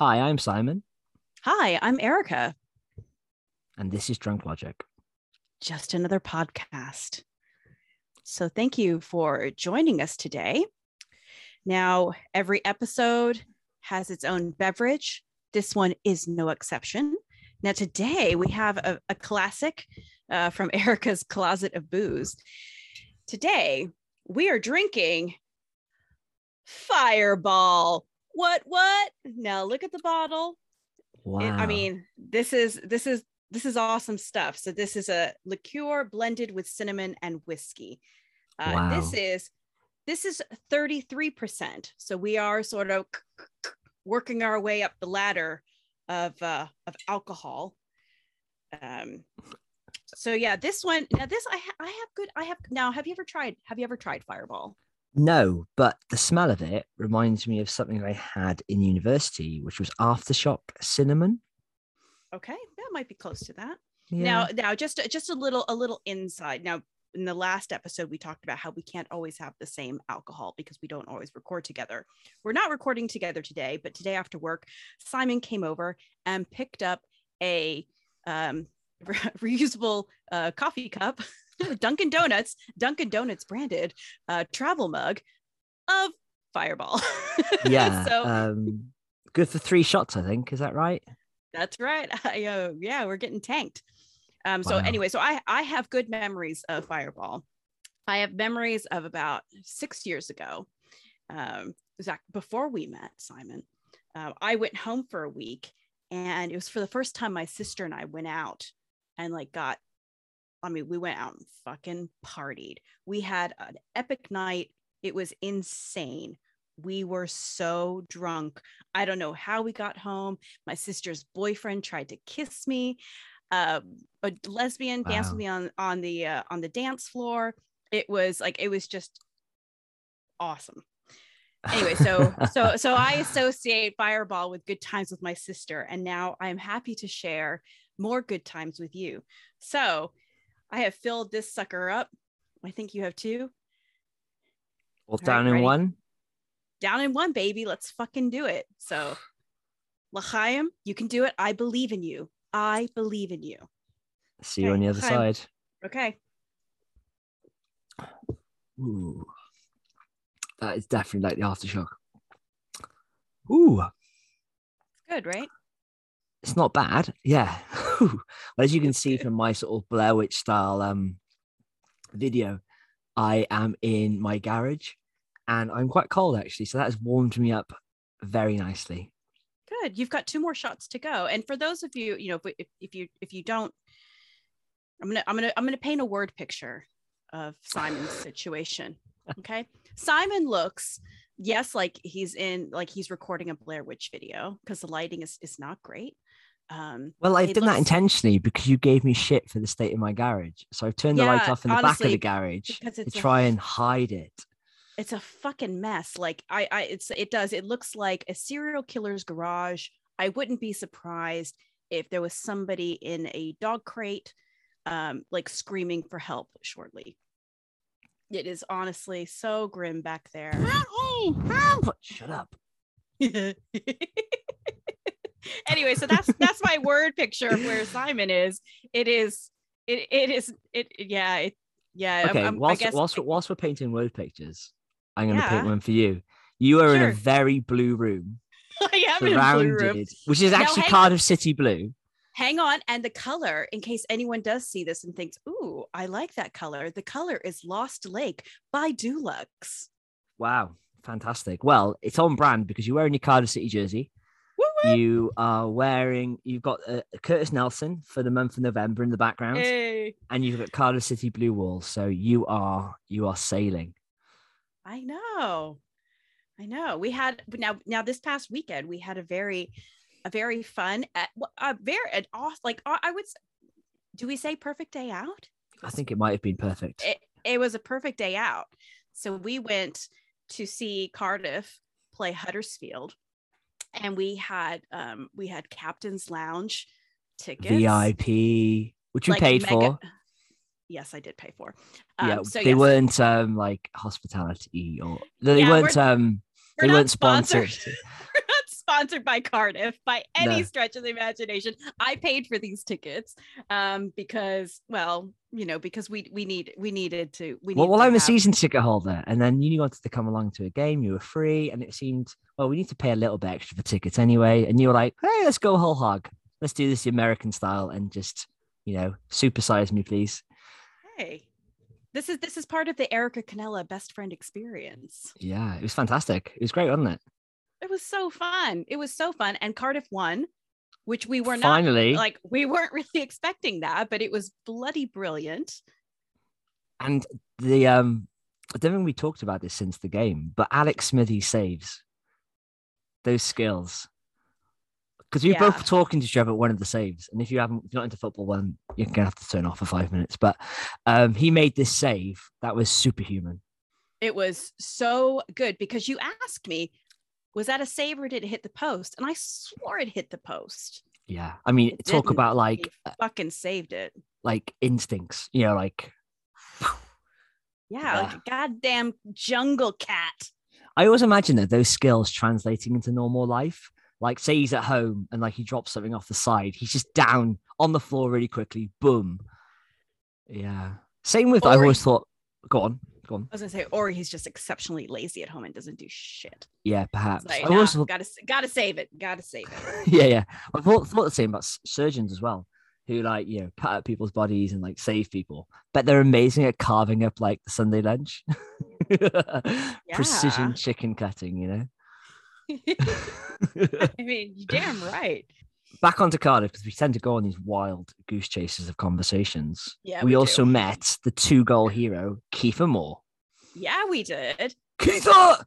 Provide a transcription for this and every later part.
Hi, I'm Simon, Hi, I'm Erica. and this is Drunk Logic. Just another podcast. So, thank you for joining us today. Now, every episode has its own beverage. This one is no exception. Now, today we have a, a classic uh, from Erica's Closet of Booze. Today, we are drinking Fireball. What, what? Now, look at the bottle. Wow. It- I mean, this is this is this is awesome stuff. So this is a liqueur blended with cinnamon and whiskey. Uh, This is this is 33%. So we are sort of working our way up the ladder of uh, of alcohol. Um, so yeah, this one now this I ha- I have good I have now have you ever tried have you ever tried Fireball? No, but the smell of it reminds me of something I had in university, which was aftershock cinnamon. Okay, that might be close to that. Yeah. Now, now just just a little a little inside. Now, in the last episode, we talked about how we can't always have the same alcohol because we don't always record together. We're not recording together today, but today after work, Simon came over and picked up a um, re- reusable uh, coffee cup, Dunkin' Donuts, Dunkin' Donuts branded uh, travel mug of Fireball. yeah. so um, good for three shots, I think. Is that right? That's right. I, uh, yeah, we're getting tanked. Um, so anyway, so I I have good memories of Fireball. I have memories of about six years ago. Um, Zach, before we met, Simon, uh, I went home for a week, and it was for the first time my sister and I went out and like got. I mean, we went out and fucking partied. We had an epic night. It was insane. We were so drunk. I don't know how we got home my sister's boyfriend tried to kiss me uh, a lesbian danced with me on on the uh, on the dance floor it was like it was just awesome anyway so so so i associate fireball with good times with my sister and now i'm happy to share more good times with you so i have filled this sucker up i think you have two all right, down in ready? one. down in one baby let's fucking do it so L'chaim, you can do it i believe in you i believe in you See you on the other Chaim. side. okay Ooh. That is definitely like the aftershock. Ooh. It's good right it's not bad. Yeah. well, as you can see from my sort of Blair Witch style um video, I am in my garage and I'm quite cold actually. So that has warmed me up very nicely. good you've got two more shots to go and for those of you you know if, if, if you if you don't i'm gonna i'm gonna i'm gonna paint a word picture of simon's situation okay simon looks yes like he's in like he's recording a blair witch video because the lighting is is not great um Well, I've done that intentionally because you gave me shit for the state of my garage. So I've turned the light off in the back of the garage to a try and hide it. it's a fucking mess. Like i i it's it does. It looks like a serial killer's garage. I wouldn't be surprised if there was somebody in a dog crate um like screaming for help shortly. It is honestly so grim back there. Shut up. anyway so that's that's my word picture of where simon is it is it, it is it yeah it yeah Okay, I'm- whilst, guess whilst, whilst we're painting word pictures, I'm going to paint one for you. You are in a very blue room, i am in a blue room surrounded, which is actually hang- Cardiff City blue. hang on and the color in case anyone does see this and thinks ooh i like that color the color is lost lake by dulux Wow, fantastic. Well, it's on brand because you're wearing your Cardiff City jersey. You are wearing, you've got uh, Curtis Nelson for the month of November in the background, Hey, and you've got Cardiff City blue walls. So you are, you are sailing. i know i know we had now now this past weekend we had a very a very fun at a very an off like i would do we say perfect day out I think it might have been perfect. it, it was a perfect day out so we went to see cardiff play huddersfield and we had um we had captain's lounge tickets VIP, which you like paid mega- for. yes i did pay for yeah, um, so they yes, weren't um like hospitality or they Yeah, weren't um they weren't sponsored. not sponsored by Cardiff by any No. stretch of the imagination. I paid for these tickets um, because, well, you know, because we we need we needed to. We Well, well, I'm a season ticket holder, and then you wanted to come along to a game. You were free, and it seemed well. We need to pay a little bit extra for tickets anyway. And you were like, "Hey, let's go whole hog. Let's do this the American style and just, you know, supersize me, please." Hey, this is this is part of the Erica Canella best friend experience. Yeah, it was fantastic. It was great, wasn't it? It was so fun. It was so fun, and Cardiff won, which we were not Finally, like we weren't really expecting that, but it was bloody brilliant. and the um, I don't think we talked about this since the game, but Alex Smithies saves those skills. Because we were Yeah. both talking to each other at one of the saves, and if you haven't, if you're not into football, then you're gonna have to turn off for five minutes. But um, he made this save that was superhuman. It was so good because you asked me, was that a save or did it hit the post? And I swore it hit the post. Yeah, I mean, It talk didn't. about like He uh fucking saved it. like instincts, you know, like Yeah, like a goddamn jungle cat. I always imagine that those skills translating into normal life. Like, say he's at home and like he drops something off the side, he's just down on the floor really quickly. Boom. Yeah. Same with I always he- thought. Go on, go on. I was gonna say, or he's just exceptionally lazy at home and doesn't do shit. Yeah, perhaps. like, I nah, gotta gotta save it. Gotta save it. yeah, yeah. I thought, thought the same about surgeons as well, who like you know cut up people's bodies and like save people. But they're amazing at carving up like the Sunday lunch. Precision chicken cutting, you know. I mean, you're damn right. Back onto Cardiff because we tend to go on these wild goose chases of conversations. Yeah, we, we also do. met the two goal hero, Kiefer Moore. Yeah, we did. Kiefer!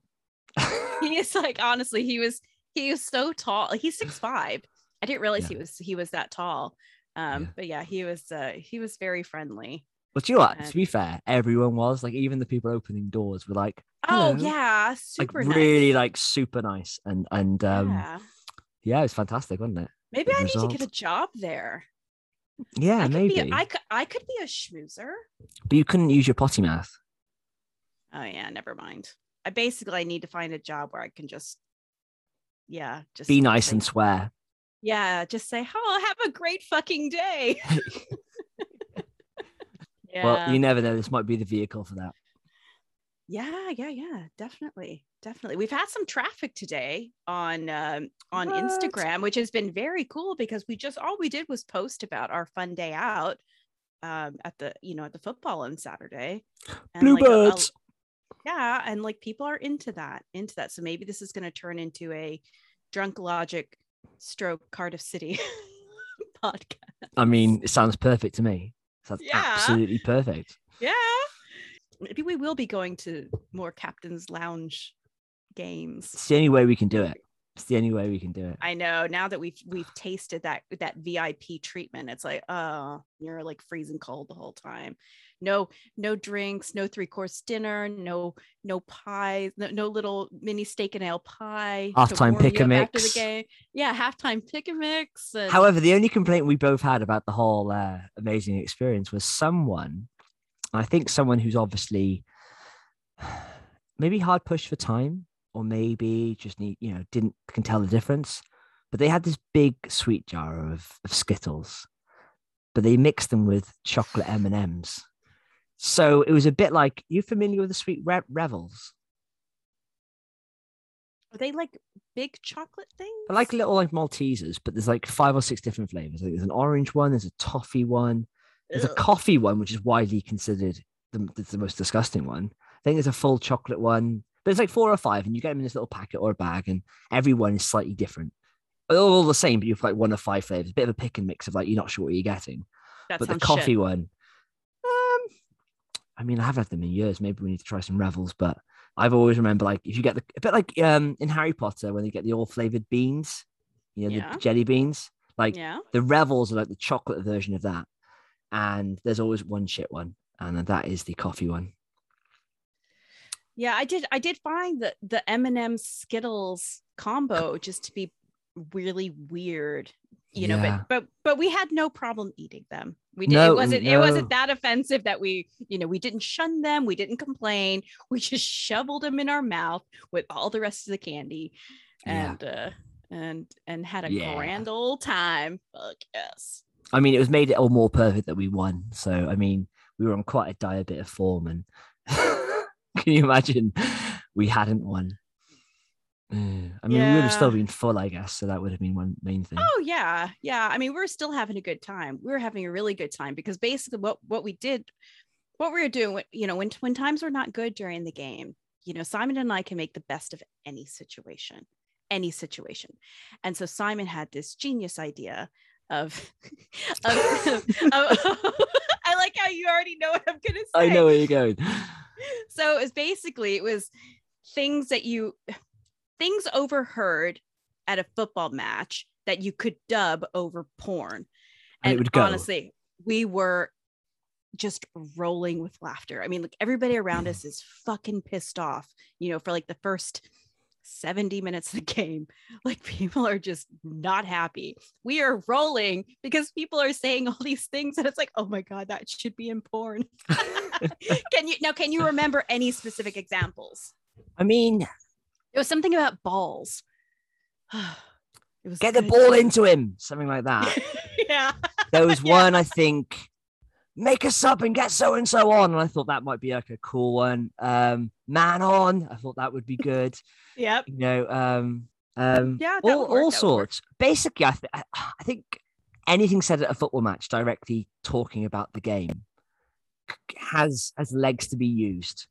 He is like honestly, he was he was so tall. Like he's six five. I didn't realize Yeah. he was he was that tall. Um, Yeah. but yeah, he was uh he was very friendly. but you what? And- To be fair, everyone was like, even the people opening doors were like, Oh Hello. yeah, like super nice. really like super nice, and and um, yeah. yeah. it was fantastic, wasn't it? Maybe I need to get a job there. Yeah, I could maybe. a, I could I could be a schmoozer. but you couldn't use your potty mouth. Oh yeah, never mind. I basically I need to find a job where I can just yeah, just Be nice say- and swear. yeah, just say, "Oh, have a great fucking day." yeah. Well, you never know. This might be the vehicle for that. Yeah, yeah, yeah, definitely, definitely. We've had some traffic today on um, on What? Instagram, which has been very cool because we just all we did was post about our fun day out um, at the you know at the football on Saturday. And, like, Bluebirds. yeah, and like people are into that, into that. So maybe this is going to turn into a drunk logic stroke Cardiff City podcast. I mean, it sounds perfect to me. Sounds Yeah. absolutely perfect. Yeah. Maybe we will be going to more Captain's Lounge games. It's the only way we can do it. It's the only way we can do it. I know now that we've we've tasted that that VIP treatment, it's like, oh, you're like freezing cold the whole time. No, no drinks, no three course dinner, no, no pies, no, no little mini steak and ale pie. Halftime pick a up after the mix. game. Yeah, halftime pick a mix. And However, the only complaint we both had about the whole uh, amazing experience was someone, I think someone who's obviously maybe hard pushed for time, or maybe just need you know didn't can tell the difference. But they had this big sweet jar of, of Skittles, but they mixed them with chocolate M and M's. So it was a bit like you familiar with the sweet Re- revels? are they like big chocolate things? They're like little like Maltesers, but there's like five or six different flavors. Like there's an orange one, there's a toffee one, there's a coffee one, which is widely considered the, the, the most disgusting one. I think there's a full chocolate one, but it's like four or five, and you get them in this little packet or a bag, and everyone is slightly different. They're all the same, but you've like one of five flavors. A bit of a pick and mix of like you're not sure what you're getting. that but the coffee shit. one, um, I mean, I have had them in years. Maybe we need to try some revels, but I've always remember like if you get the a bit like um in Harry Potter when they get the all flavored beans, you know, Yeah. the jelly beans. Like Yeah. the revels are like the chocolate version of that, and there's always one shit one, and that is the coffee one. Yeah, I did. I did find that the M&M Skittles combo just to be really weird, you know. Yeah. But but but we had no problem eating them. We did. No, it wasn't. It wasn't that offensive that we, you know, we didn't shun them. We didn't complain. We just shoveled them in our mouth with all the rest of the candy, Yeah. and uh and and had a Yeah. grand old time. Fuck yes. I mean, it was made it all more perfect that we won. So, I mean, we were on quite a dire bit of form. And can you imagine we hadn't won? I mean, we would have still been full, I guess. So that would have been one main thing. Oh yeah, yeah. I mean, we're still having a good time. We were having a really good time because basically, what what we did, what we were doing, you know, when when times were not good during the game, you know, Simon and I can make the best of any situation, any situation. And so Simon had this genius idea of, of, of- I like how you already know what I'm gonna say I know where you're going. so it was basically it was things that you things overheard at a football match that you could dub over porn And go. honestly we were just rolling with laughter i mean like everybody around us is fucking pissed off you know for like the first 70 minutes of the game. Like people are just not happy. We are rolling because people are saying all these things and it's like oh my god that should be in porn. Can you now can you remember any specific examples? I mean, it was something about balls. It was get the ball into him, something like that. yeah. There was Yeah. one, I think, make a sub and get so and so on. And I thought that might be like a cool one. Um, man on, I thought that would be good. yep You know, um, um, Yeah, all, all that would work. sorts. Basically, I, th- I I think anything said at a football match directly talking about the game has has legs to be used.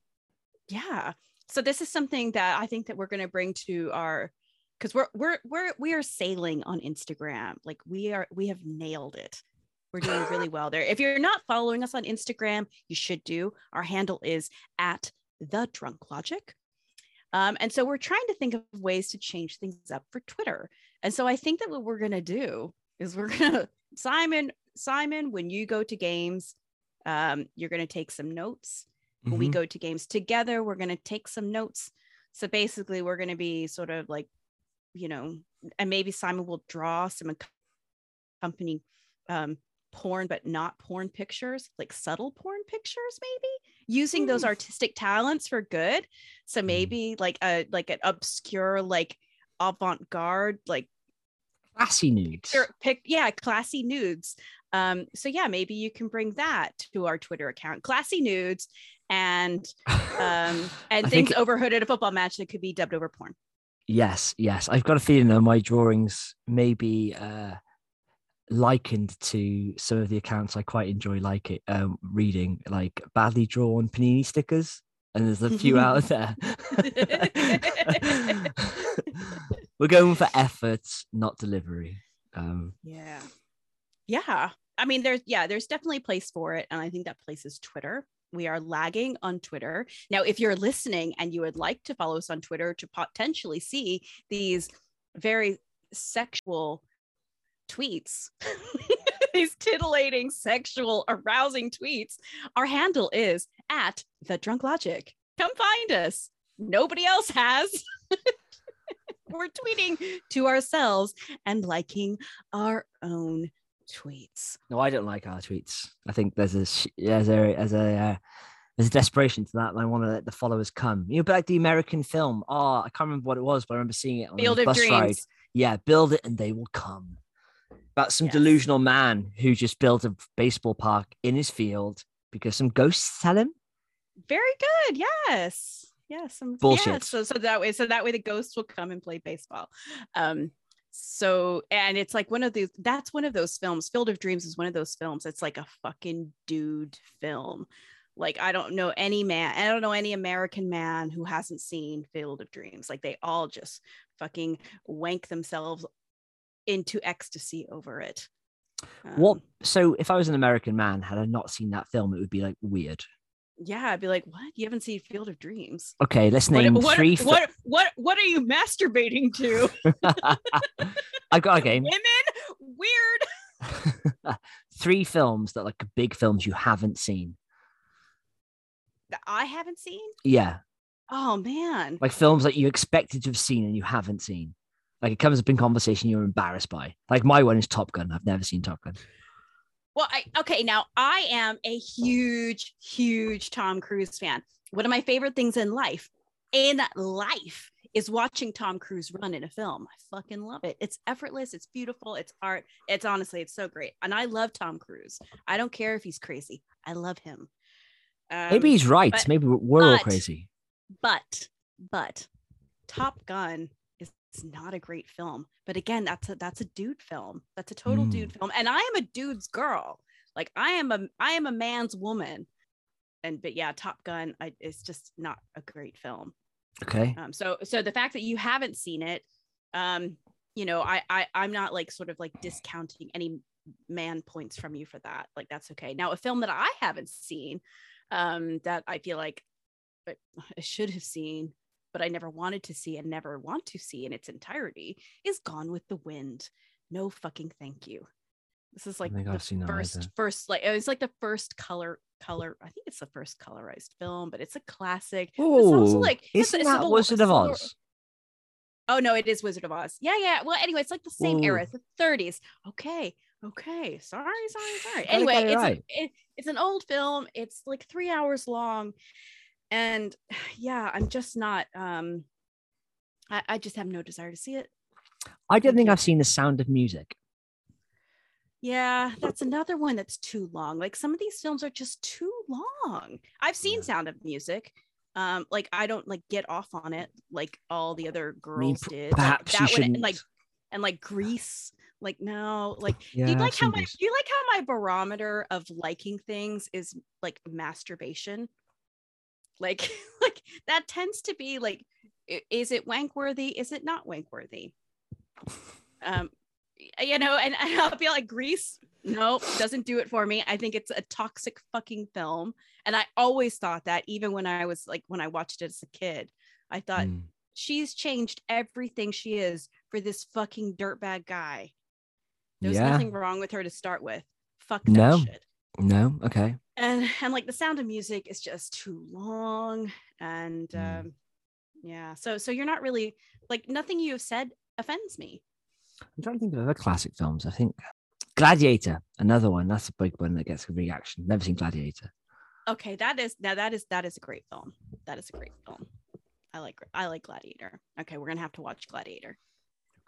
yeah so this is something that i think that we're going to bring to our because we're we're we're we are sailing on instagram like we are we have nailed it we're doing really well there. If you're not following us on instagram you should do. Our handle is at the drunk logic. Um, and so we're trying to think of ways to change things up for twitter. And so i think that what we're going to do is we're going to simon simon when you go to games um, you're going to take some notes. When we Mhm. go to games together we're going to take some notes. So basically we're going to be sort of like you know and maybe simon will draw some accompanying um, porn but not porn pictures like subtle porn pictures maybe using those Hmm. artistic talents for good so maybe like a like an obscure like avant-garde like Classy nudes. picture- pick yeah classy nudes um so yeah maybe you can bring that to our twitter account classy nudes and um and things think- at a football match that could be dubbed over porn Yes, yes. I've got a feeling that my drawings may be uh, likened to some of the accounts I quite enjoy like it um, reading, like badly drawn panini stickers. And there's a few out there. We're going for effort, not delivery. Um, yeah yeah i mean there's yeah there's definitely a place for it and i think that place is twitter we are lagging on twitter now if you're listening and you would like to follow us on twitter to potentially see these very sexual tweets these titillating sexual arousing tweets our handle is at the drunk logic come find us nobody else has we're tweeting to ourselves and liking our own tweets no, I don't like our tweets. I think there's a there's a there's a uh, there's a desperation to that, and I want to let the followers come. You know, but like the American film. Oh, I can't remember what it was, but I remember seeing it on field of bus ride. Yeah, build it and they will come. About some Yes. delusional man who just built a baseball park in his field because some ghosts tell him. very good. Yes. Yes some, yeah, Bullshit. so so that way so that way the ghosts will come and play baseball. Um so and it's like one of these that's one of those films. Field of dreams is one of those films it's like a fucking dude film. Like i don't know any man i don't know any american man who hasn't seen field of dreams. Like they all just fucking wank themselves into ecstasy over it What? Um, So if I was an American man, had I not seen that film, it would be like weird. yeah i'd be like what you haven't seen field of dreams Okay, let's what, name what, three. fi- what what what are you masturbating to I got a game. women weird three films that like big films you haven't seen. that i haven't seen Yeah, oh man like films that you expected to have seen and you haven't seen. Like it comes up in conversation you're embarrassed by. Like my one is Top Gun. I've never seen Top Gun. well i okay now i am a huge huge tom cruise fan one of my favorite things in life in life is watching Tom Cruise run in a film. I fucking love it. It's effortless, it's beautiful, it's art. It's honestly, it's so great. And I love Tom Cruise. I don't care if he's crazy. I love him. Um, Maybe he's right. but- Maybe we're all crazy. but but Top Gun is not a great film. But again, that's a that's a dude film. That's a total Mm. dude film. And I am a dude's girl. Like I am a I am a man's woman. And but yeah, Top Gun I, is just not a great film. Okay. Um, so so the fact that you haven't seen it, um, you know, I, I I'm not like sort of like discounting any man points from you for that. Like that's okay. Now a film that I haven't seen, um, that I feel like I should have seen, but I never wanted to see and never want to see in its entirety is Gone with the Wind. No fucking thank you. This is like the I've seen that first either. first like it was like the first color color. I think it's the first colorized film, but it's a classic. Oh, like- isn't it's that Civil- Wizard of Oz? Oh no, it is Wizard of Oz. Yeah, yeah. Well, anyway, it's like the same era. It's the 30s. Okay, okay. Sorry, sorry, sorry. Anyway, it's right. a, it, it's an old film. It's like three hours long, and yeah, I'm just not. Um, I, I just have no desire to see it. I don't think. I've seen The Sound of Music. Yeah, that's another one that's too long. Like some of these films are just too long. I've seen Yeah. Sound of Music. Um, like I don't like get off on it like all the other I mean, girls did. Perhaps you that one shouldn't. and like and like Grease. Like no, like yeah, do you I've like how my do you like how my barometer of liking things is like masturbation? Like like that tends to be like is it wank worthy? Is it not wank worthy? Um you know, and, I'll be like Grease, no, doesn't do it for me. I think it's a toxic fucking film. And I always thought that even when I was like when I watched it as a kid, I thought Mm. she's changed everything she is for this fucking dirtbag guy. There's Yeah. nothing wrong with her to start with. Fuck that No. shit. No. Okay. And and like the sound of music is just too long. And Mm. um yeah. So so you're not really like nothing you have said offends me. I'm trying to think of other classic films. I think Gladiator, another one. That's a big one that gets a reaction. Never seen Gladiator. Okay, that is now that is that is a great film. That is a great film. I like I like Gladiator. Okay, we're gonna have to watch Gladiator.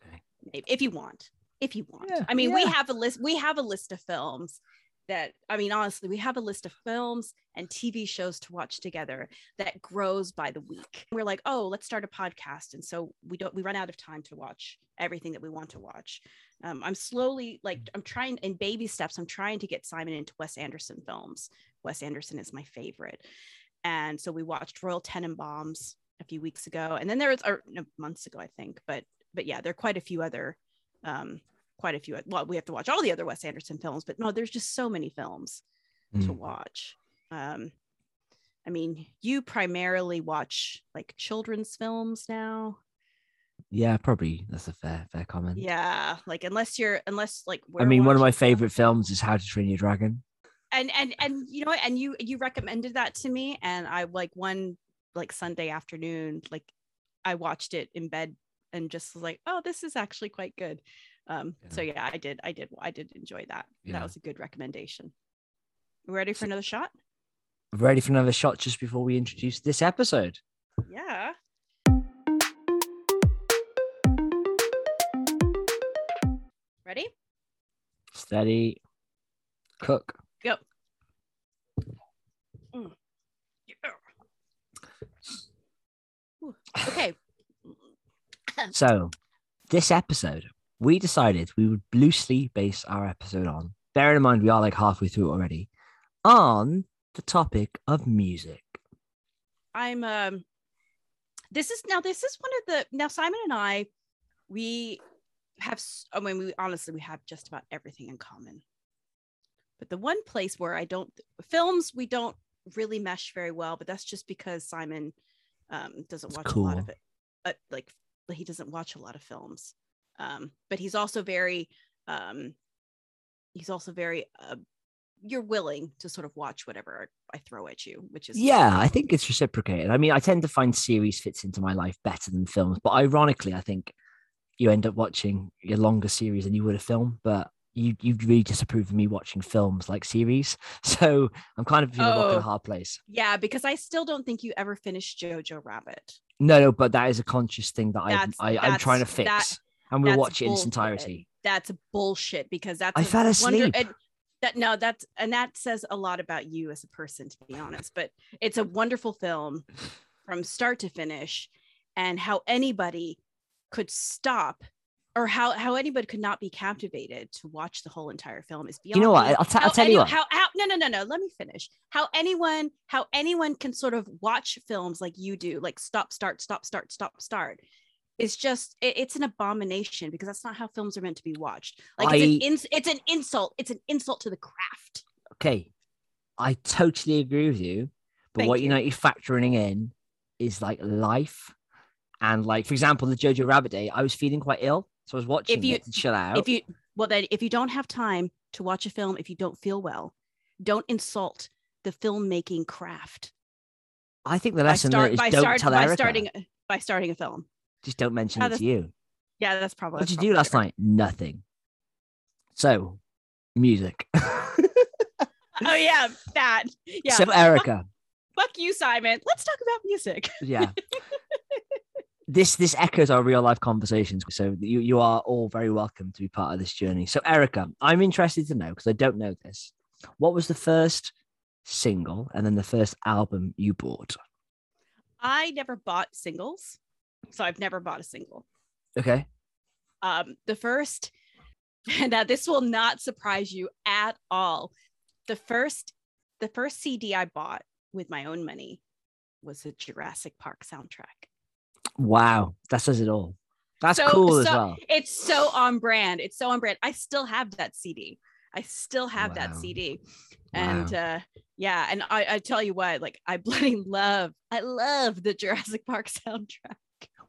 Okay. Maybe, if you want. If you want. Yeah, I mean, we have a list. We have a list of films that I mean, honestly, we have a list of films and TV shows to watch together that grows by the week. We're like, oh, let's start a podcast, and so we don't we run out of time to watch everything that we want to watch. Um, I'm slowly like I'm trying in baby steps. I'm trying to get Simon into Wes Anderson films. Wes Anderson is my favorite, and so we watched Royal Tenenbaums a few weeks ago, and then there was or no, months ago, I think. But but yeah, there are quite a few other um, quite a few. Well, we have to watch all the other Wes Anderson films, but no, there's just so many films to Mm. watch. Um, I mean, you primarily watch like children's films now. Yeah, probably that's a fair fair comment. Yeah, like unless you're unless like I mean, one of my favorite films is How to Train Your Dragon. and and and you know and you you recommended that to me and i like one like sunday afternoon like i watched it in bed and just was like oh this is actually quite good um so yeah i did i did i did enjoy that Yeah. that was a good recommendation ready for So- another shot Ready for another shot just before we introduce this episode? yeah ready Steady. Cook. go Mm. Yeah. Okay So, this episode, we decided we would loosely base our episode on, bearing in mind we are like halfway through already, on the topic of music. I'm um this is now this is one of the now Simon and I we have I mean we honestly we have just about everything in common. But the one place where I don't films we don't really mesh very well, but that's just because Simon um doesn't It's watch a lot of it. But like he doesn't watch a lot of films. Um but he's also very um he's also very uh, you're willing to sort of watch whatever I throw at you, which is Yeah, I think it's reciprocated. I mean, I tend to find series fits into my life better than films, but ironically, I think you end up watching a longer series than you would a film. But you you really disapprove of me watching films like series. So I'm kind of in a Oh. a hard place. Yeah, because I still don't think you ever finished Jojo Rabbit. No, no, but that is a conscious thing that I, That's- I I'm trying to fix, that- and we'll that's watch it in its uh, entirety. That's bullshit because that's I a fell asleep. and that no, that's and that says a lot about you as a person, to be honest. But it's a wonderful film from start to finish, and how anybody could stop or how how anybody could not be captivated to watch the whole entire film is beyond You know what? I'll, t- I'll tell you what. How, how no no no no. Let me finish. How anyone how anyone can sort of watch films like you do, like stop start stop start stop start. It's just it- it's an abomination because that's not how films are meant to be watched. Like it's an ins- it's an insult. It's an insult to the craft. okay, I totally agree with you. But Thank what you you. know you're factoring in is like life, and like for example, the Jojo Rabbit Day. I was feeling quite ill, so I was watching if you- it to chill out. If you well then if you don't have time to watch a film if you don't feel well, don't insult the filmmaking craft I think the by, lesson start, there is by, don't start, tell by Erica. starting by starting a film. Just don't mention Yeah, it to you. Yeah, that's probably. What did you do last night? Nothing. So, music. Oh yeah, that. Yeah. So, Erica, Fuck you, Simon. Let's talk about music. yeah. This this echoes our real life conversations. So you you are all very welcome to be part of this journey. So, Erica, I'm interested to know because I don't know this. What was the first single and then the first album you bought? I never bought singles, so I've never bought a single. Okay. Um, the first, now this will not surprise you at all. The first, the first CD I bought with my own money was the Jurassic Park soundtrack. Wow, that says it all. That's So- cool as well. It's so on brand. It's so on brand. I still have that CD. I still have that CD. And Wow. uh yeah, and I, I tell you what, like I bloody love, I love the Jurassic Park soundtrack.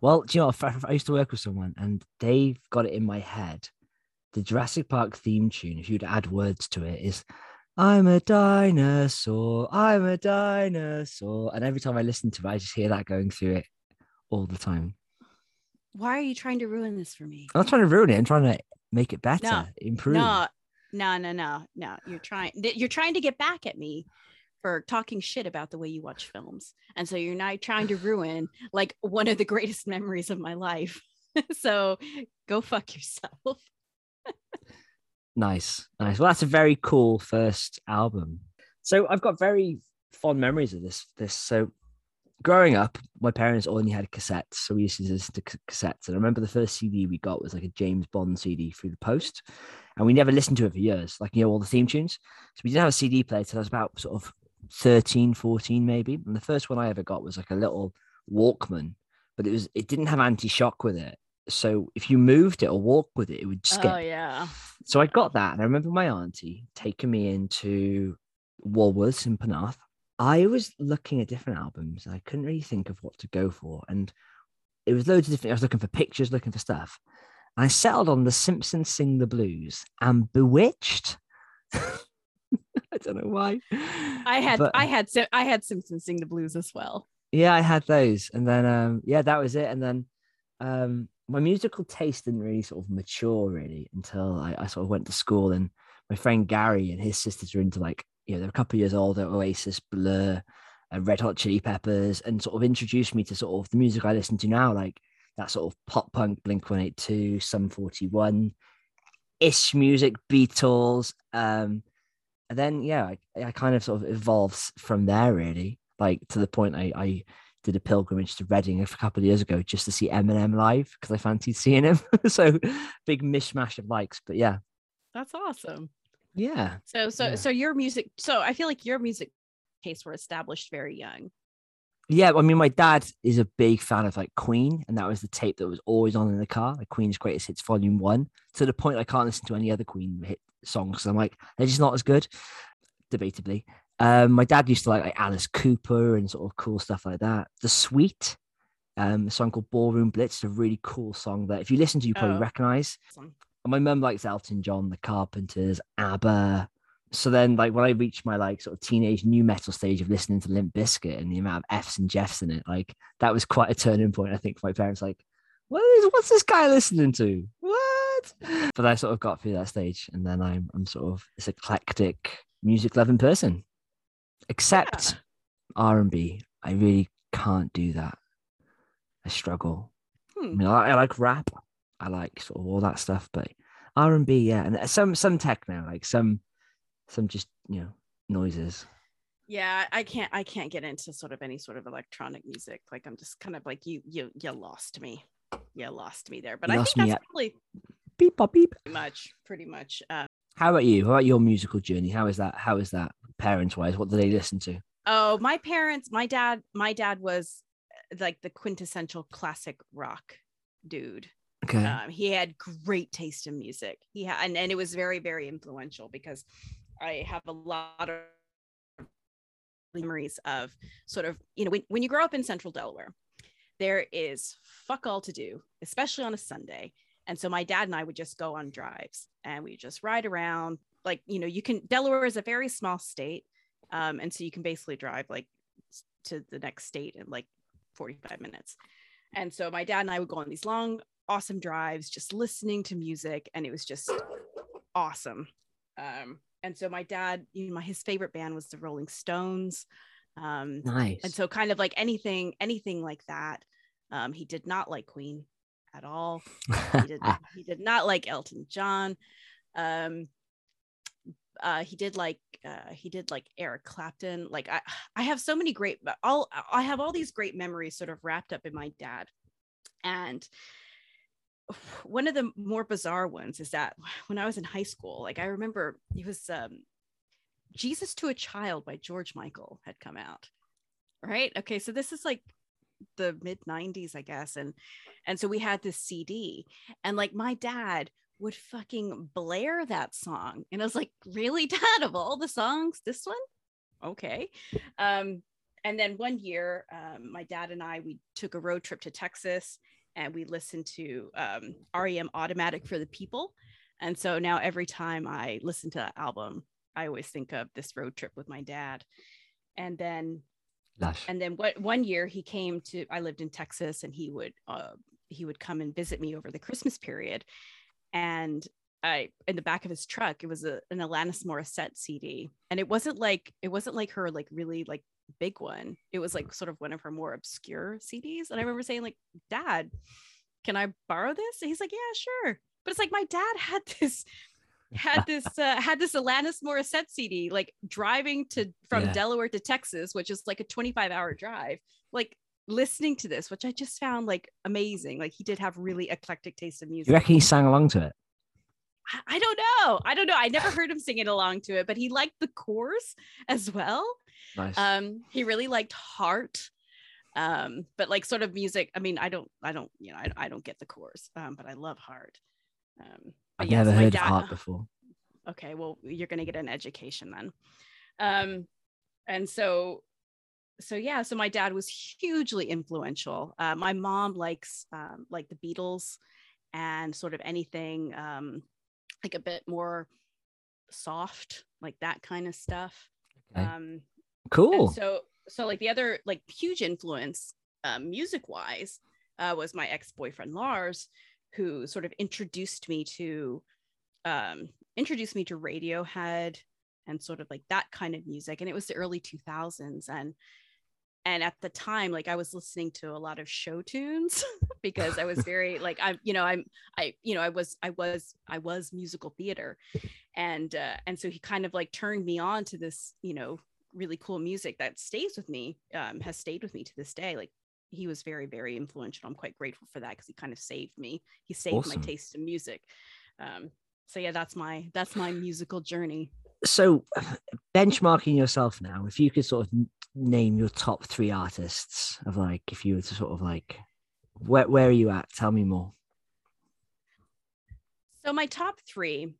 Well, do you know. I used to work with someone and they've got it in my head. The Jurassic Park theme tune, if you'd add words to it, is I'm a dinosaur, I'm a dinosaur. And every time I listen to it, I just hear that going through it all the time. Why are you trying to ruin this for me? I'm not trying to ruin it, I'm trying to make it better, No, improve. No, no, no, no, no. You're trying you're trying to get back at me for talking shit about the way you watch films. And so you're now trying to ruin like one of the greatest memories of my life. so go fuck yourself. Nice, nice. Well, that's a very cool first album. So I've got very fond memories of this. This so growing up, my parents only had cassettes, so we used to listen to cassettes. And I remember the first CD we got was like a James Bond CD through the post, and we never listened to it for years. Like you know all the theme tunes. So we didn't have a CD player till I was about sort of 13, 14 maybe. And the first one I ever got was like a little Walkman, but it was it didn't have anti shock with it. So if you moved it or walked with it, it would skip. Oh yeah. So I got that, and I remember my auntie taking me into Woolworths in Penarth. I was looking at different albums, and I couldn't really think of what to go for. And it was loads of different. I was looking for pictures, looking for stuff. And I settled on The Simpsons Sing the Blues and Bewitched. Don't know why. I had But- I had Sim- I had Simpsons sing the blues as well. yeah, I had those, and then um, yeah, that was it. And then um, my musical taste didn't really sort of mature really until I, I sort of went to school, and my friend Gary and his sisters were into like you know they're a couple of years older, Oasis, Blur, and Red Hot Chili Peppers, and sort of introduced me to sort of the music I listen to now, like that sort of pop punk, Blink One Eight Two, Sum Forty One, ish music, Beatles. Um, and then yeah, I, I kind of sort of evolves from there really, like to the point I, I did a pilgrimage to Reading a couple of years ago just to see Eminem live because I fancied seeing him. so big mishmash of likes, but yeah, That's awesome. yeah, So so Yeah. so your music so I feel like your music tastes were established very young. yeah. I mean, my dad is a big fan of like Queen, and that was the tape that was always on in the car, like Queen's Greatest Hits Volume One, to the point I can't listen to any other Queen hit songs I'm like they're just not as good, debatably. Um, my dad used to like, like Alice Cooper and sort of cool stuff like that. The Sweet, um, a song called Ballroom Blitz, is a really cool song that if you listen to, you probably Oh. recognize. And my mum likes Elton John, The Carpenters, ABBA. So then, like when I reached my like sort of teenage new metal stage of listening to Limp Bizkit and the amount of F's and Jeffs in it, like that was quite a turning point. I think for my parents, like, what is what's this guy listening to? What? What? But I sort of got through that stage, and then I'm I'm sort of this eclectic music loving person, except Yeah. R and B. I really can't do that. I struggle. I Hmm. mean, I, I like rap. I like sort of all that stuff, but R and B, yeah, and some some techno, like some some just you know noises. Yeah, I can't I can't get into sort of any sort of electronic music. Like I'm just kind of like you you you lost me. You lost me there. But You I think that's at- probably Beep bop beep. pretty much pretty much uh, How about you? How about your musical journey? How is that? How is that parents wise? What do they listen to? Oh, my parents, my dad, my dad was uh, like the quintessential classic rock dude. Okay. Um, he had great taste in music. He had, and, and it was very, very influential because I have a lot of memories of sort of, you know, when, when you grow up in central Delaware, there is fuck all to do, especially on a Sunday. And so my dad and I would just go on drives and we just ride around. Like, you know, you can, Delaware is a very small state. Um, and so you can basically drive like to the next state in like 45 minutes. And so my dad and I would go on these long, awesome drives, just listening to music. And it was just awesome. Um, and so my dad, you know, my, his favorite band was the Rolling Stones. Um, nice. and so kind of like anything, anything like that. Um, he did not like Queen at all he did he did not like Elton John. Um uh he did like uh he did like Eric Clapton. Like I I have so many great all I have all these great memories sort of wrapped up in my dad. And one of the more bizarre ones is that when I was in high school, like I remember it was um Jesus to a Child by George Michael had come out. Right? Okay, so this is like the mid 90s, I guess. And and so we had this CD, and like my dad would fucking blare that song. And I was like, really, dad, of all the songs, this one? Okay. Um, and then one year, um, my dad and I, we took a road trip to Texas and we listened to um, REM Automatic for the People. And so now every time I listen to that album, I always think of this road trip with my dad. And then Lush. and then what one year he came to i lived in texas and he would uh, he would come and visit me over the christmas period. And i in the back of his truck it was a, an alanis morissette cd and it wasn't like it wasn't like her like really like big one. It was like sort of one of her more obscure cds and i remember saying like dad can i borrow this? And he's like yeah sure. But it's like my dad had this had this uh, had this Alanis Morissette CD like driving to from Yeah. Delaware to Texas, which is like a 25 hour drive, like listening to this, which I just found like amazing. Like he did have really eclectic taste in music. You reckon he sang along to it? I- I don't know. I don't know. I never heard him singing along to it, but he liked the chorus as well. Nice. Um, he really liked Heart. Um, but like sort of music. I mean, I don't, I don't, you know, I, I don't get the chorus, um, but I love Heart. Um, I've yes, never heard dad- of Heart before. okay well you're going to get an education then um and so so yeah so my dad was hugely influential uh, my mom likes um, like the beatles and sort of anything um like a bit more soft like that kind of stuff Okay. um Cool. so so like the other like huge influence um, music wise uh, was my ex-boyfriend lars who sort of introduced me to um introduced me to radiohead and sort of like that kind of music. And it was the early 2000s and and at the time like i was listening to a lot of show tunes because i was very like i'm you know i'm i you know i was i was i was musical theater. And uh, and so he kind of like turned me on to this you know really cool music that stays with me um, has stayed with me to this day. Like he was very very influential i'm quite grateful for that because he kind of saved me he saved Awesome. my taste in music um, so yeah that's my that's my musical journey so benchmarking yourself now, if you could sort of name your top three artists of like, if you were to sort of like, where where are you at? Tell me more. so my top three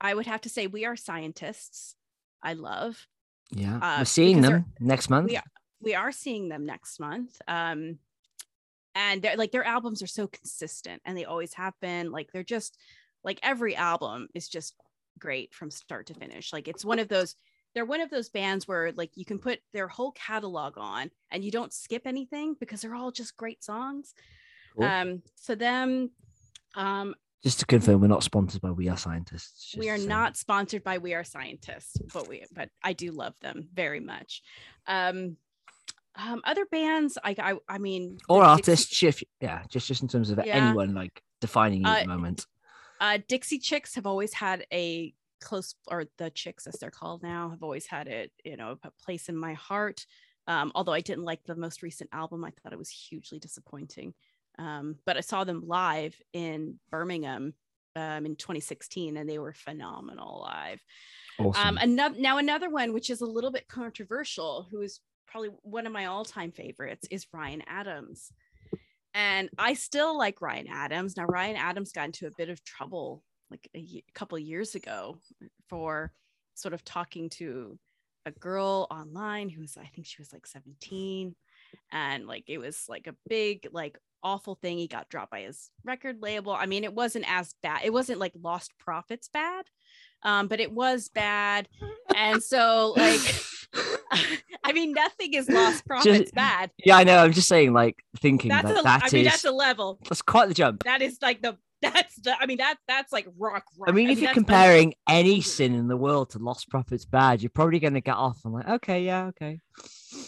i would have to say we are scientists i love Yeah, Uh, we're seeing them next month. we are we are seeing them next month um and they're like their albums are so consistent and they always have been like they're just like every album is just great from start to finish like it's one of those they're one of those bands where like you can put their whole catalog on and you don't skip anything because they're all just great songs Cool. um so them um Just to confirm, we're not sponsored by We Are Scientists. we are not sponsored by We Are Scientists, but we but I do love them very much. Um, um other bands, I I, I mean, or artists, Dixie- yeah, just just in terms of yeah. anyone like defining you uh, at the moment. Uh, Dixie Chicks have always had a close, or the Chicks as they're called now, have always had it, you know, a place in my heart. Um, although I didn't like the most recent album, I thought it was hugely disappointing. Um, but I saw them live in Birmingham um, in 2016, and they were phenomenal live. Awesome. Um, another, now another one, which is a little bit controversial, who is probably one of my all-time favorites, is Ryan Adams. And I still like Ryan Adams. Now Ryan Adams got into a bit of trouble like a, couple years ago for sort of talking to a girl online who was I think she was like 17 and like it was like a big like awful thing. He got dropped by his record label. I mean, it wasn't as bad. It wasn't like Lostprophets bad, um, but it was bad. And so, like, I mean, nothing is Lostprophets just, bad. Yeah, I know. I'm just saying, like, thinking that's that, a, that I is, mean, that's a level. That's quite the jump. That is like the that's the I mean that that's like rock, rock. I mean, I if mean, you're comparing any sin in the world to Lostprophets bad, you're probably gonna get off. I'm like, okay, yeah, okay.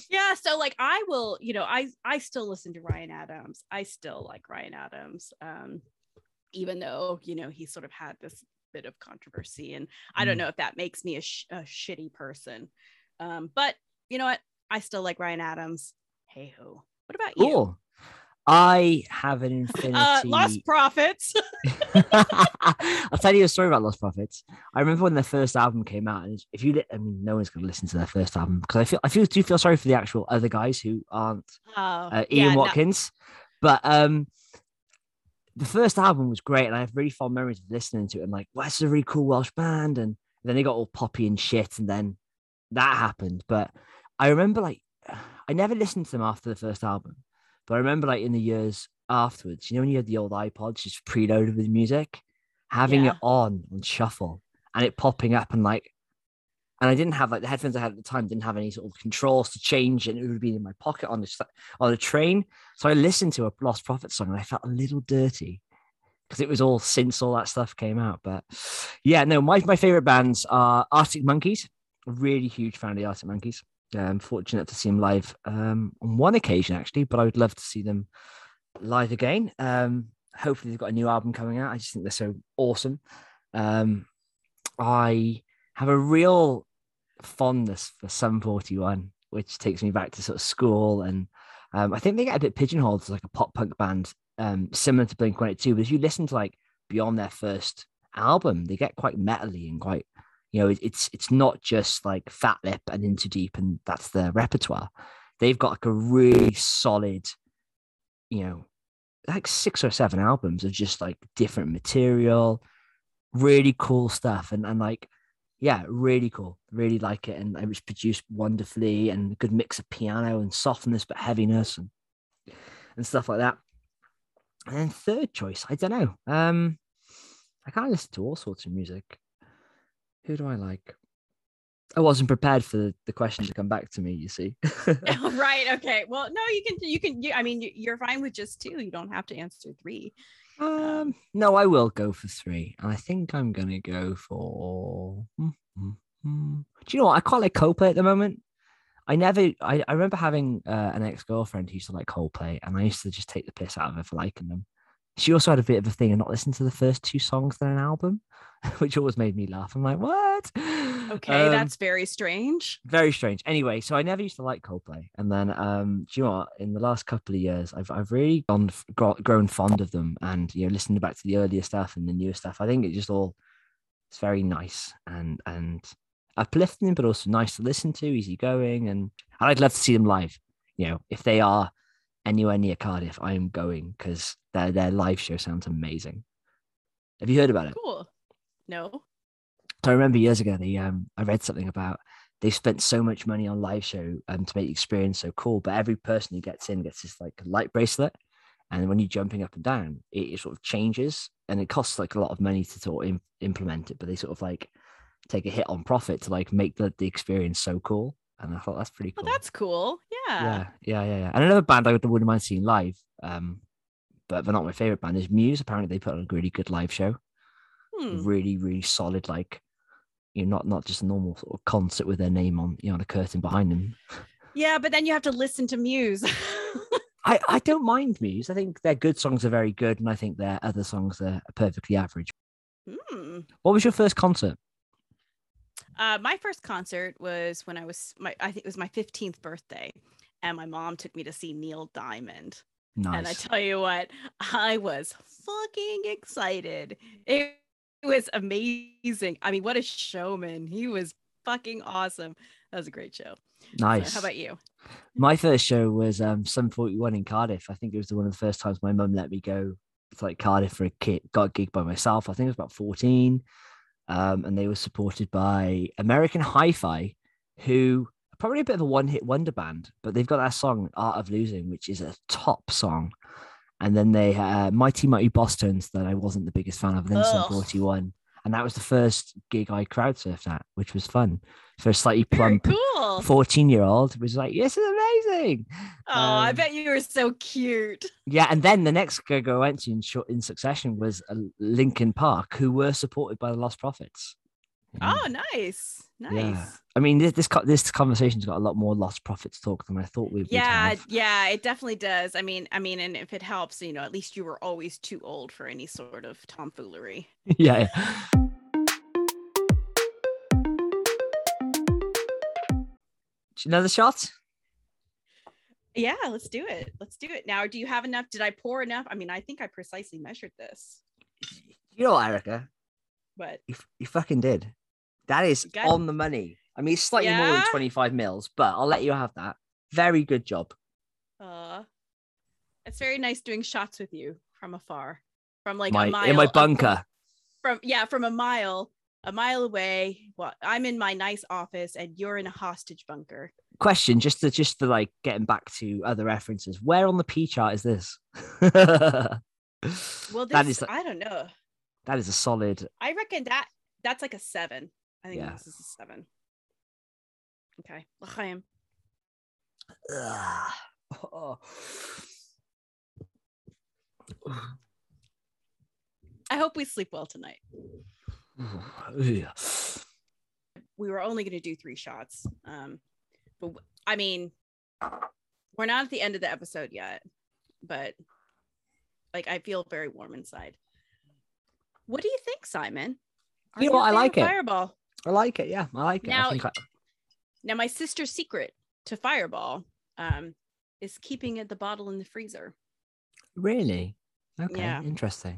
Yeah, so like I will, you know, I I still listen to Ryan Adams. I still like Ryan Adams. Um, even though, you know, he sort of had this bit of controversy and I don't mm. know if that makes me a, sh- a shitty person. Um, but you know what? I still like Ryan Adams. Hey ho. What about cool. you? I have an infinity. Uh, Lost Profits. I'll tell you a story about Lostprophets. I remember when their first album came out, and if you, I mean, no one's going to listen to their first album because I feel, I feel, do feel sorry for the actual other guys who aren't oh, uh, Ian yeah, Watkins, no. but um, the first album was great, and I have really fond memories of listening to it. And like, well, this is a really cool Welsh band, and then they got all poppy and shit, and then that happened. But I remember like, I never listened to them after the first album but I remember like in the years afterwards, you know, when you had the old iPods just preloaded with music, having yeah. it on on shuffle and it popping up and like, and I didn't have like the headphones I had at the time didn't have any sort of controls to change and It would have been in my pocket on the on a train. So I listened to a Lostprophet song and I felt a little dirty because it was all since all that stuff came out. But yeah, no, my, my favorite bands are Arctic Monkeys. Really huge fan of the Arctic Monkeys. Yeah, I'm fortunate to see them live um, on one occasion, actually, but I would love to see them live again. Um, hopefully, they've got a new album coming out. I just think they're so awesome. Um, I have a real fondness for Sum 41, which takes me back to sort of school. And um, I think they get a bit pigeonholed as like a pop punk band, um, similar to Blink 182. But if you listen to like beyond their first album, they get quite metally and quite you know, it's it's not just like Fat Lip and In Too Deep, and that's their repertoire. They've got like a really solid, you know, like six or seven albums of just like different material, really cool stuff, and and like, yeah, really cool. Really like it, and it was produced wonderfully, and a good mix of piano and softness but heaviness and and stuff like that. And then third choice, I don't know. Um, I can't listen to all sorts of music. Who do I like? I wasn't prepared for the, the question to come back to me. You see. right. Okay. Well, no, you can. You can. You, I mean, you're fine with just two. You don't have to answer three. Um, no, I will go for three. I think I'm gonna go for. Do you know what? I quite like Coldplay at the moment. I never. I, I remember having uh, an ex girlfriend who used to like Coldplay, and I used to just take the piss out of her for liking them. She also had a bit of a thing and not listen to the first two songs in an album. which always made me laugh. I'm like, what? Okay, um, that's very strange. Very strange. Anyway, so I never used to like Coldplay, and then um, do you know what? In the last couple of years, I've I've really gone grown fond of them, and you know, listening back to the earlier stuff and the newer stuff. I think it just all it's very nice and and uplifting, but also nice to listen to, easygoing, and I'd love to see them live. You know, if they are anywhere near Cardiff, I am going because their their live show sounds amazing. Have you heard about it? Cool. No. So I remember years ago, the um, I read something about they spent so much money on live show um, to make the experience so cool, but every person who gets in gets this like light bracelet, and when you're jumping up and down, it, it sort of changes, and it costs like a lot of money to sort of implement it, but they sort of like take a hit on profit to like make the, the experience so cool. And I thought that's pretty cool. Well, that's cool. Yeah. Yeah. Yeah. Yeah. yeah. And another band I wouldn't mind seeing live, um, but they're not my favorite band. Is Muse. Apparently, they put on a really good live show. Hmm. Really, really solid. Like, you know, not not just a normal sort of concert with their name on, you know, the curtain behind them. Yeah, but then you have to listen to Muse. I, I don't mind Muse. I think their good songs are very good, and I think their other songs are perfectly average. Hmm. What was your first concert? Uh, my first concert was when I was my I think it was my 15th birthday, and my mom took me to see Neil Diamond. Nice. And I tell you what, I was fucking excited. It was amazing. I mean, what a showman. He was fucking awesome. That was a great show. So nice. how about you? My first show was um Sum 41 in Cardiff. I think it was the one of the first times my mum let me go to like Cardiff for a kid, got a gig by myself. I think it was about 14. Um, and they were supported by American Hi-Fi, who are probably a bit of a one-hit wonder band, but they've got that song Art of Losing, which is a top song. And then they uh, Mighty Mighty Bosstones that I wasn't the biggest fan of, and then Sum Ugh. 41. And that was the first gig I crowd surfed at, which was fun for a slightly plump cool. 14 year old was like, This is amazing. Oh, I um, bet you were so cute. Yeah, and then the next gig I went to in short in succession was uh, Linkin Park, who were supported by the Lostprophets. Yeah. Oh, nice. Nice. Yeah. I mean, this this, this conversation's got a lot more Lostprophets talk than I thought we would. Yeah, yeah, it definitely does. I mean, I mean, and if it helps, you know, at least you were always too old for any sort of tomfoolery. yeah. Another shot? Yeah, let's do it. Let's do it. Now, do you have enough? Did I pour enough? I mean, I think I precisely measured this, You know Erica? But You, f- you fucking did. That is on the money. I mean, it's slightly more than 25 mils, but I'll let you have that. Very good job. uh it's very nice doing shots with you from afar. From like my, a mile in my up from- bunker. From, yeah, from a mile, a mile away. Well, I'm in my nice office and you're in a hostage bunker. question just to just to like getting back to other references where on the p chart is this Well, this that is I don't know. That is a solid I reckon that that's like a seven. I think Yeah. this is a seven. Okay. L'chaim. Oh. I hope we sleep well tonight. We were only going to do three shots. Um, but I mean, we're not at the end of the episode yet, but like I feel very warm inside. What do you think, Simon? Are You know what? I like it. Fireball. i like it yeah i like it Now- I think I, Now, my sister's secret to Fireball um, is keeping it the bottle in the freezer. really okay Yeah. interesting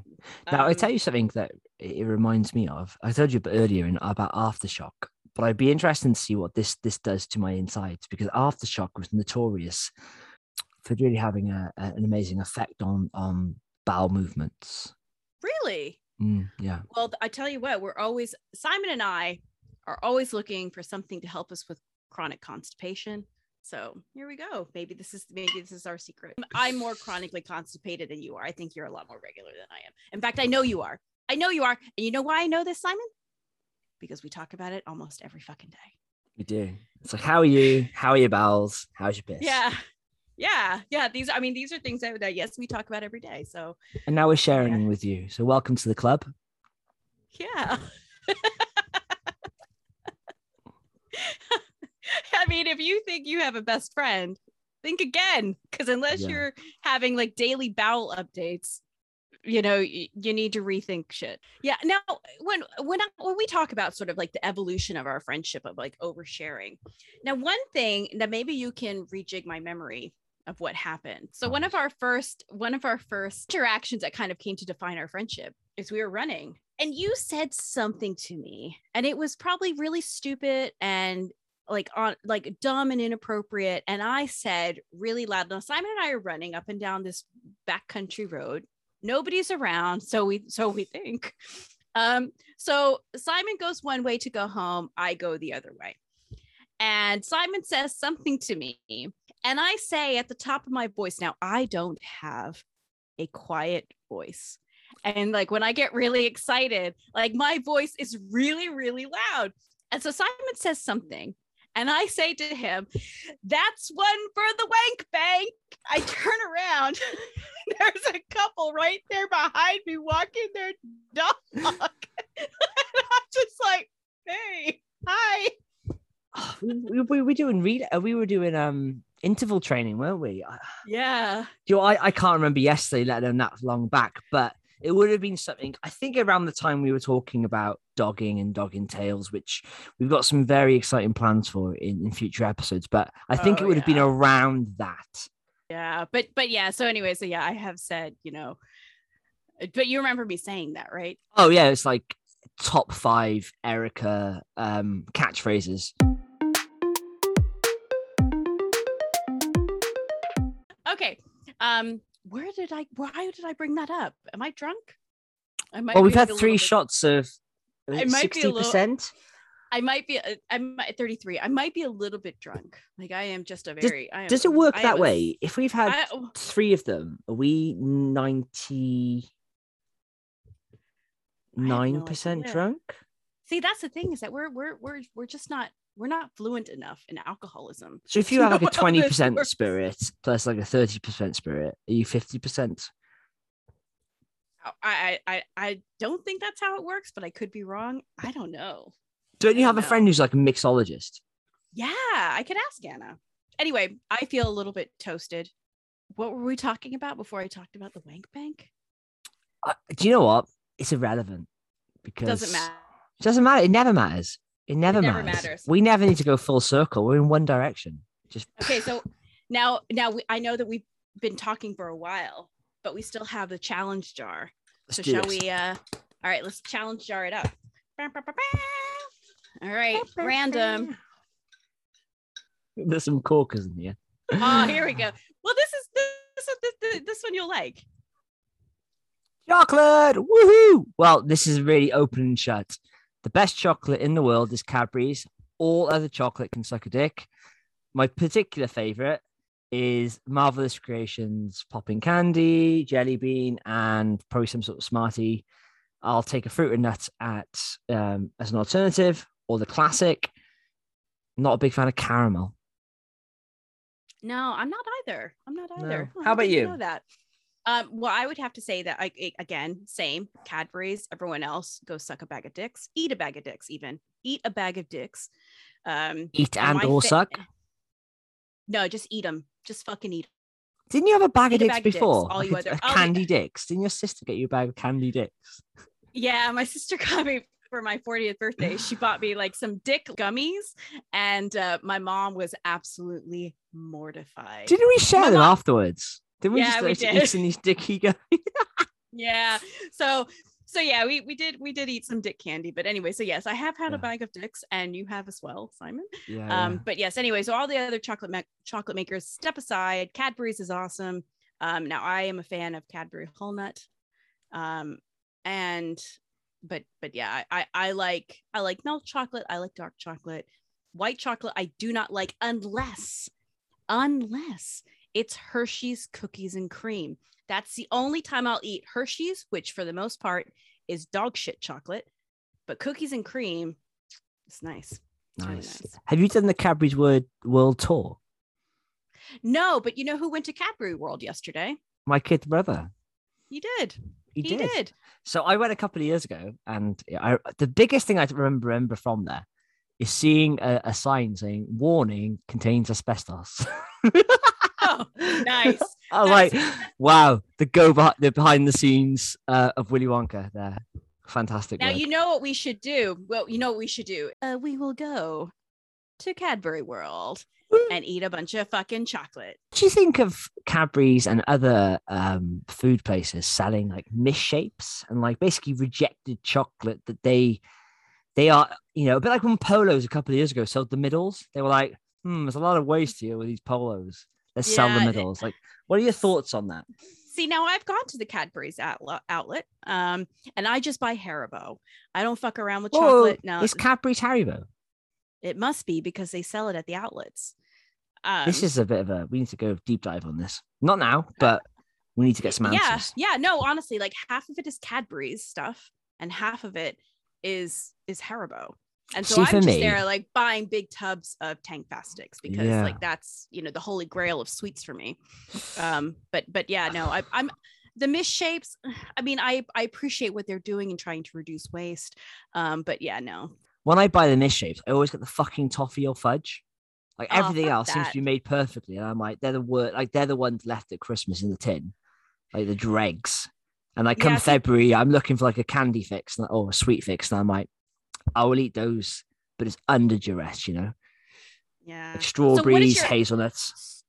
now i Um, tell you something that it reminds me of i told you earlier in, about aftershock but i'd be interested to see what this this does to my insides because aftershock was notorious for really having a- an amazing effect on on bowel movements really? Mm, yeah Well, I tell you what, we're always Simon and I are always looking for something to help us with chronic constipation. So here we go. Maybe this is maybe this is our secret. I'm more chronically constipated than you are. I think you're a lot more regular than I am. In fact, I know you are. I know you are. And you know why I know this, Simon? Because we talk about it almost every fucking day. We do. It's like, how are you? How are your bowels? How's your piss? Yeah. Yeah. Yeah. These I mean, these are things that, that yes, we talk about every day. So And now we're sharing Yeah. with you. So welcome to the club. Yeah. I mean, if you think you have a best friend, think again. Because unless Yeah. you're having like daily bowel updates, you know, you need to rethink shit. Yeah. Now, when when I, when we talk about sort of like the evolution of our friendship of like oversharing, now one thing that maybe you can rejig my memory of what happened. So one of our first one of our first interactions that kind of came to define our friendship is we were running. And you said something to me and it was probably really stupid and like on like dumb and inappropriate. And i said really loud now simon and i are running up and down this backcountry road. Nobody's around so we so we think. Um so simon goes one way to go home i go the other way. And simon says something to me and I say at the top of my voice, now I don't have a quiet voice. And like when I get really excited, like my voice is really, really loud. And so Simon says something. And I say to him, that's one for the wank bank. I turn around. There's a couple right there behind me walking their dog. and I'm just like, hey, hi. We, we, we were doing read uh, we were doing um interval training, weren't we? Yeah. Do you know, I, I can't remember yesterday, let alone that long back, but it would have been something. I think around the time we were talking about dogging and dogging tails, which we've got some very exciting plans for in, in future episodes. But I think Oh, it would have been around that. Yeah. But but yeah. So anyway, so yeah, I have said, you know, but you remember me saying that, right? Oh yeah, it's like top five Erica um, catchphrases. Okay. Um, where did I why did I bring that up? Am I drunk? I might Well, we've had three bit- shots of I might be sixty percent. I might be uh, I'm at 33. I might be a little bit drunk. Like I am just a Does- very I am, Does it work I that am a- way? If we've had I- oh, three of them, are we ninety nine percent idea. drunk? see that's the thing is that we're we're we're we're just not we're not fluent enough in alcoholism. So if you have like a 20% spirit plus like a thirty percent spirit, are you fifty percent? I, I I don't think that's how it works, but I could be wrong. I don't know. Don't you have a friend who's like a mixologist? Yeah, I could ask Anna. Anyway, I feel a little bit toasted. What were we talking about before I talked about the wank bank? Uh, do you know what? It's irrelevant because Doesn't matter. It doesn't matter. It never matters. It never, never matters. matters. We never need to go full circle. We're in one direction. Just Okay, so now now we, I know that we've been talking for a while, but we still have the challenge jar. let's so shall this. we uh all right, let's challenge jar it up. All right, random. There's some corkers in here. Oh, here we go. Well, this is this is this, this one you'll like. Chocolate! Woohoo! Well, this is really open and shut. The best chocolate in the world is Cadbury's. All other chocolate can suck a dick. My particular favorite is Marvelous Creations popping candy, jelly bean, and probably some sort of smartie. I'll take a fruit and nut at um, as an alternative, or the classic. Not a big fan of caramel. No, I'm not either. I'm not either. No. Oh, How about you? Know that. Um, well, I would have to say that I again, same Cadbury's. Everyone else go suck a bag of dicks, eat a bag of dicks, even eat a bag of dicks. Um, Eat and or fa- suck. No, just eat them. Just fucking eat. 'em. Didn't you have a bag of Eat a dicks bag of dicks, before? all you other- the- candy dicks. Didn't your sister get you a bag of candy dicks? Yeah, my sister got me for my 40th birthday. She bought me like some dick gummies, and uh, my mom was absolutely mortified. Didn't we share My them mom- afterwards? Didn't we Yeah, just we did. eat some these dicky yeah. So so yeah we we did we did eat some dick candy but anyway so yes i have had Yeah. a bag of dicks and you have as well simon. Yeah. um but yes anyway so all the other chocolate ma- chocolate makers step aside. Cadbury's is awesome. Um now i am a fan of cadbury whole nut. Um and but but yeah i i, I like i like milk chocolate. I like dark chocolate. White chocolate i do not like unless unless it's hershey's cookies and cream that's the only time I'll eat Hershey's, which for the most part is dog shit chocolate, but cookies and cream, it's nice. It's really nice. nice. Have you done the Cadbury's Word World Tour? No, but you know who went to Cadbury World yesterday? My kid brother. He did. He, He, did. did. So I went a couple of years ago, and I, the biggest thing I remember, remember from there is seeing a, a sign saying "Warning: contains asbestos." Oh, nice. I like, "Wow!" The go behind the behind the scenes uh, of Willy Wonka there. Fantastic. Now work. you know what we should do. Well, you know what we should do. Uh, we will go to Cadbury World and eat a bunch of fucking chocolate. What do you think of Cadbury's and other um, food places selling like misshapes and like basically rejected chocolate that they they are you know a bit like when polos a couple of years ago sold the middles they were like hmm there's a lot of waste here with these polos let's sell the Yeah, middles like what are your thoughts on that See, now I've gone to the Cadbury's outlet, outlet um, and I just buy Haribo. I don't fuck around with Whoa, chocolate. Now it's Cadbury's Haribo it must be because they sell it at the outlets. Um, this is a bit of a we need to go deep dive on this not now but we need to get some answers. yeah, yeah. No, honestly, like half of it is Cadbury's stuff, and half of it is is Haribo. And so See, I'm just me- there like buying big tubs of Tangfastics because Yeah. like that's you know the holy grail of sweets for me. Um, but but yeah, no, I, I'm the misshapes. I mean, I I appreciate what they're doing and trying to reduce waste. Um, but yeah, no. when I buy the misshapes I always get the fucking toffee or fudge Like Oh, everything else seems to be made perfectly, and I'm like, they're the word, like they're the ones left at Christmas in the tin, like the dregs. And like come Yeah, February, I'm looking for like a candy fix and- or a sweet fix, and I'm like, I will eat those, but it's under duress, you know, Yeah. like strawberries, is your- hazelnuts.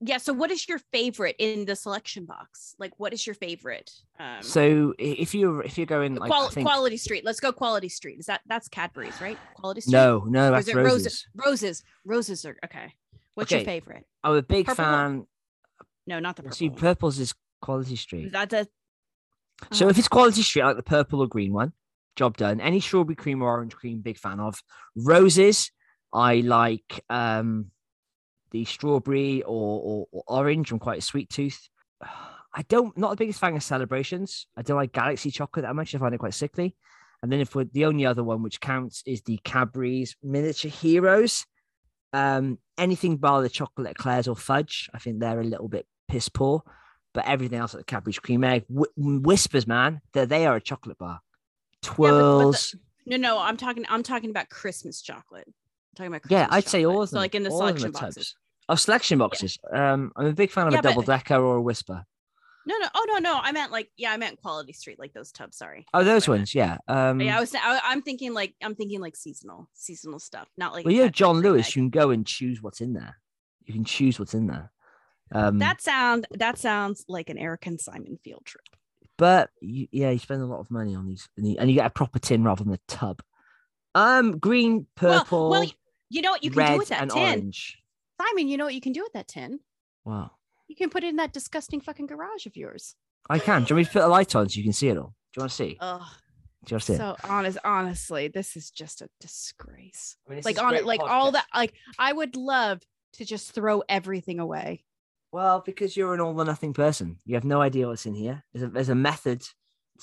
Yeah. So what is your favorite in the selection box? Like, what is your favorite? Um, So if you're if you're going like qual- I think, Quality Street. Let's go Quality Street. Is that that's Cadbury's, right? Quality Street. no, no, that's roses. roses? Roses. Are okay. What's Okay. your favorite? I'm a big Purple? fan. No, not the purple. See, one. purples is Quality Street. Is that the? So Oh. if it's Quality Street, I like the purple or green one, job done. Any strawberry cream or orange cream, big fan of. Roses, I like um the strawberry or, or, or orange. I'm quite a sweet tooth. I don't not the biggest fan of celebrations. I don't like Galaxy chocolate that much. I find it quite sickly. And then if we're the only other one which counts is the Cadbury's miniature heroes. Um, anything bar the chocolate eclairs or fudge, I think they're a little bit piss poor. But everything else, at the Cadbury's cream egg, Wh- Wispas, man, that they are a chocolate bar. But the- Twirls. No, no. I'm talking. I'm talking about Christmas chocolate. I'm talking about. yeah, I'd say chocolate. all of So them. like in the all selection boxes. Oh, selection boxes. Um, I'm a big fan of Yeah, a double decker or a Wispa. No, no. Oh no, no. I meant like yeah. I meant Quality Street, like those tubs. Sorry. Oh, those what I meant. ones, yeah. Um, yeah, I was. I, I'm thinking like I'm thinking like seasonal, seasonal stuff, not like. well, Cadbury John Lewis, egg. you can go and choose what's in there. You can choose what's in there. Um, That sound that sounds like an Eric and Simon field trip. But you, yeah, you spend a lot of money on these, and you, and you get a proper tin rather than a tub. Um, green, purple, well, you know what you can do with that tin, orange. Simon. You know what you can do with that tin. Wow, You can put it in that disgusting fucking garage of yours. I can. Do you want me to put a light on so you can see it all? Do you want to see? Oh, Do you want to see it? so honest. Honestly, this is just a disgrace. I mean, Like on it, like all that. Like I would love to just throw everything away. Well, because you're an all or nothing person, you have no idea what's in here. There's a, there's a method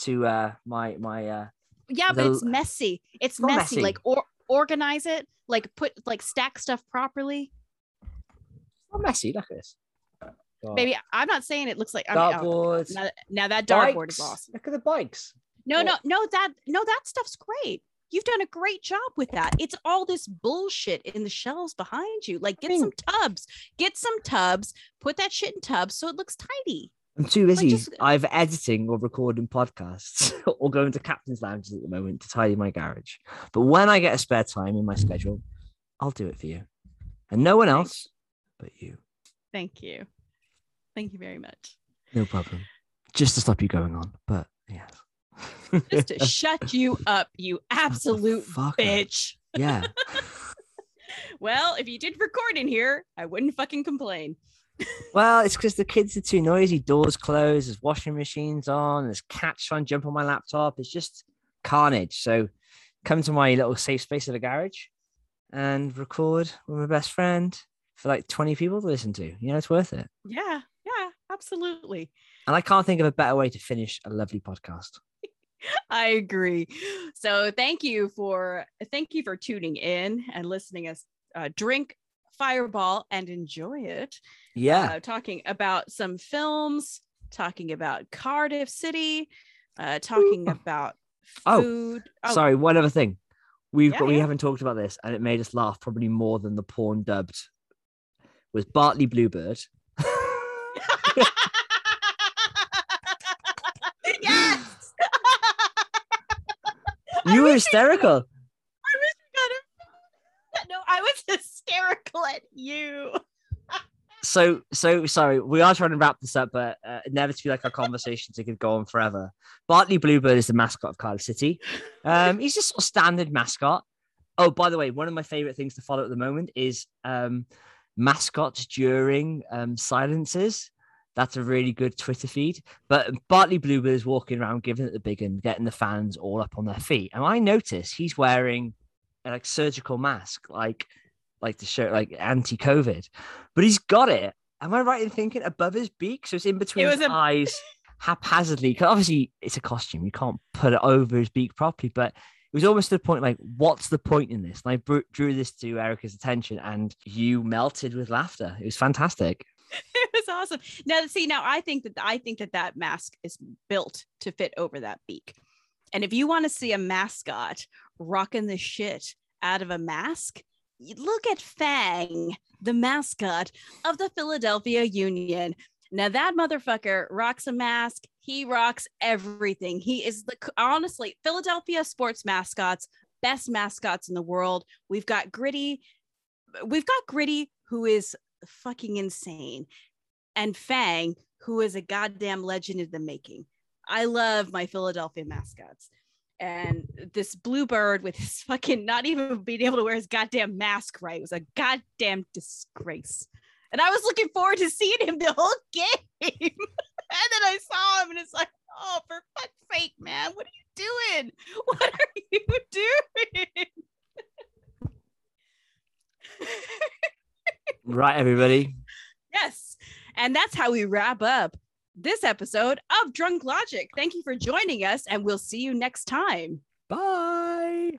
to uh my my uh Yeah, but The- it's messy. It's not messy. messy. Like or organize it. Like put like stack stuff properly. not messy. Look at this. God. Maybe I'm not saying it looks like. I mean, oh, now, now that dartboard is awesome. Look at the bikes. No, Well- no, no, that no, that stuff's great. You've done a great job with that. It's all this bullshit in the shelves behind you. Like, get mean- some tubs, get some tubs, put that shit in tubs so it looks tidy. I'm too busy just- either editing or recording podcasts or going to captain's lounges at the moment to tidy my garage. But when I get a spare time in my schedule, I'll do it for you. And no one else but you. Thank you. Thank you very much. No problem. Just to stop you going on. But yes. Just to shut you up, you absolute bitch. yeah. Well, if you did record in here, I wouldn't fucking complain. Well, it's because the kids are too noisy. Doors closed. There's washing machines on. There's cats trying to jump on my laptop. It's just carnage. So come to my little safe space of a garage and record with my best friend for like 20 people to listen to. You know, it's worth it. Yeah, yeah, absolutely. And I can't think of a better way to finish a lovely podcast. I agree. So thank you for thank you for tuning in and listening us uh, drink Fireball and enjoy it. Yeah. Uh, talking about some films, talking about Cardiff City, uh, talking Ooh. about Oh, food. Oh, Sorry, one other thing. We've Yeah, got, we yeah. haven't talked about this, and it made us laugh probably more than the porn dubbed was Bartley Bluebird. you were hysterical. I wish we got it. No, I was hysterical at you. so so sorry we are trying to wrap this up but uh, inevitably like our conversations it could go on forever bartley bluebird is the mascot of cardiff city um he's just a standard mascot oh by the way one of my favorite things to follow at the moment is um mascots during um silences that's a really good twitter feed but bartley bluebird is walking around giving it the big and getting the fans all up on their feet and i notice he's wearing a, like surgical mask like like to show like anti-covid but he's got it. Am I right in thinking above his beak? So it's in between was his a- eyes haphazardly. Because obviously it's a costume. You can't put it over his beak properly. But it was almost to the point like, what's the point in this? And I drew this to Erica's attention and you melted with laughter. It was fantastic. it was awesome. Now, see, now I think that I think that that mask is built to fit over that beak. And if you want to see a mascot rocking the shit out of a mask, look at Phang, the mascot of the Philadelphia Union. Now that motherfucker rocks a mask. He rocks everything. He is the honestly Philadelphia sports mascots, best mascots in the world. We've got Gritty. We've got Gritty, who is fucking insane, and Phang, who is a goddamn legend in the making. I love my Philadelphia mascots. And this bluebird with his fucking not even being able to wear his goddamn mask right was a goddamn disgrace. And I was looking forward to seeing him the whole game. and then I saw him and it's like, oh, for fuck's sake, man, what are you doing? What are you doing? Right, everybody. Yes. And that's how we wrap up this episode of Drunk Logic. Thank you for joining us, and we'll see you next time. Bye.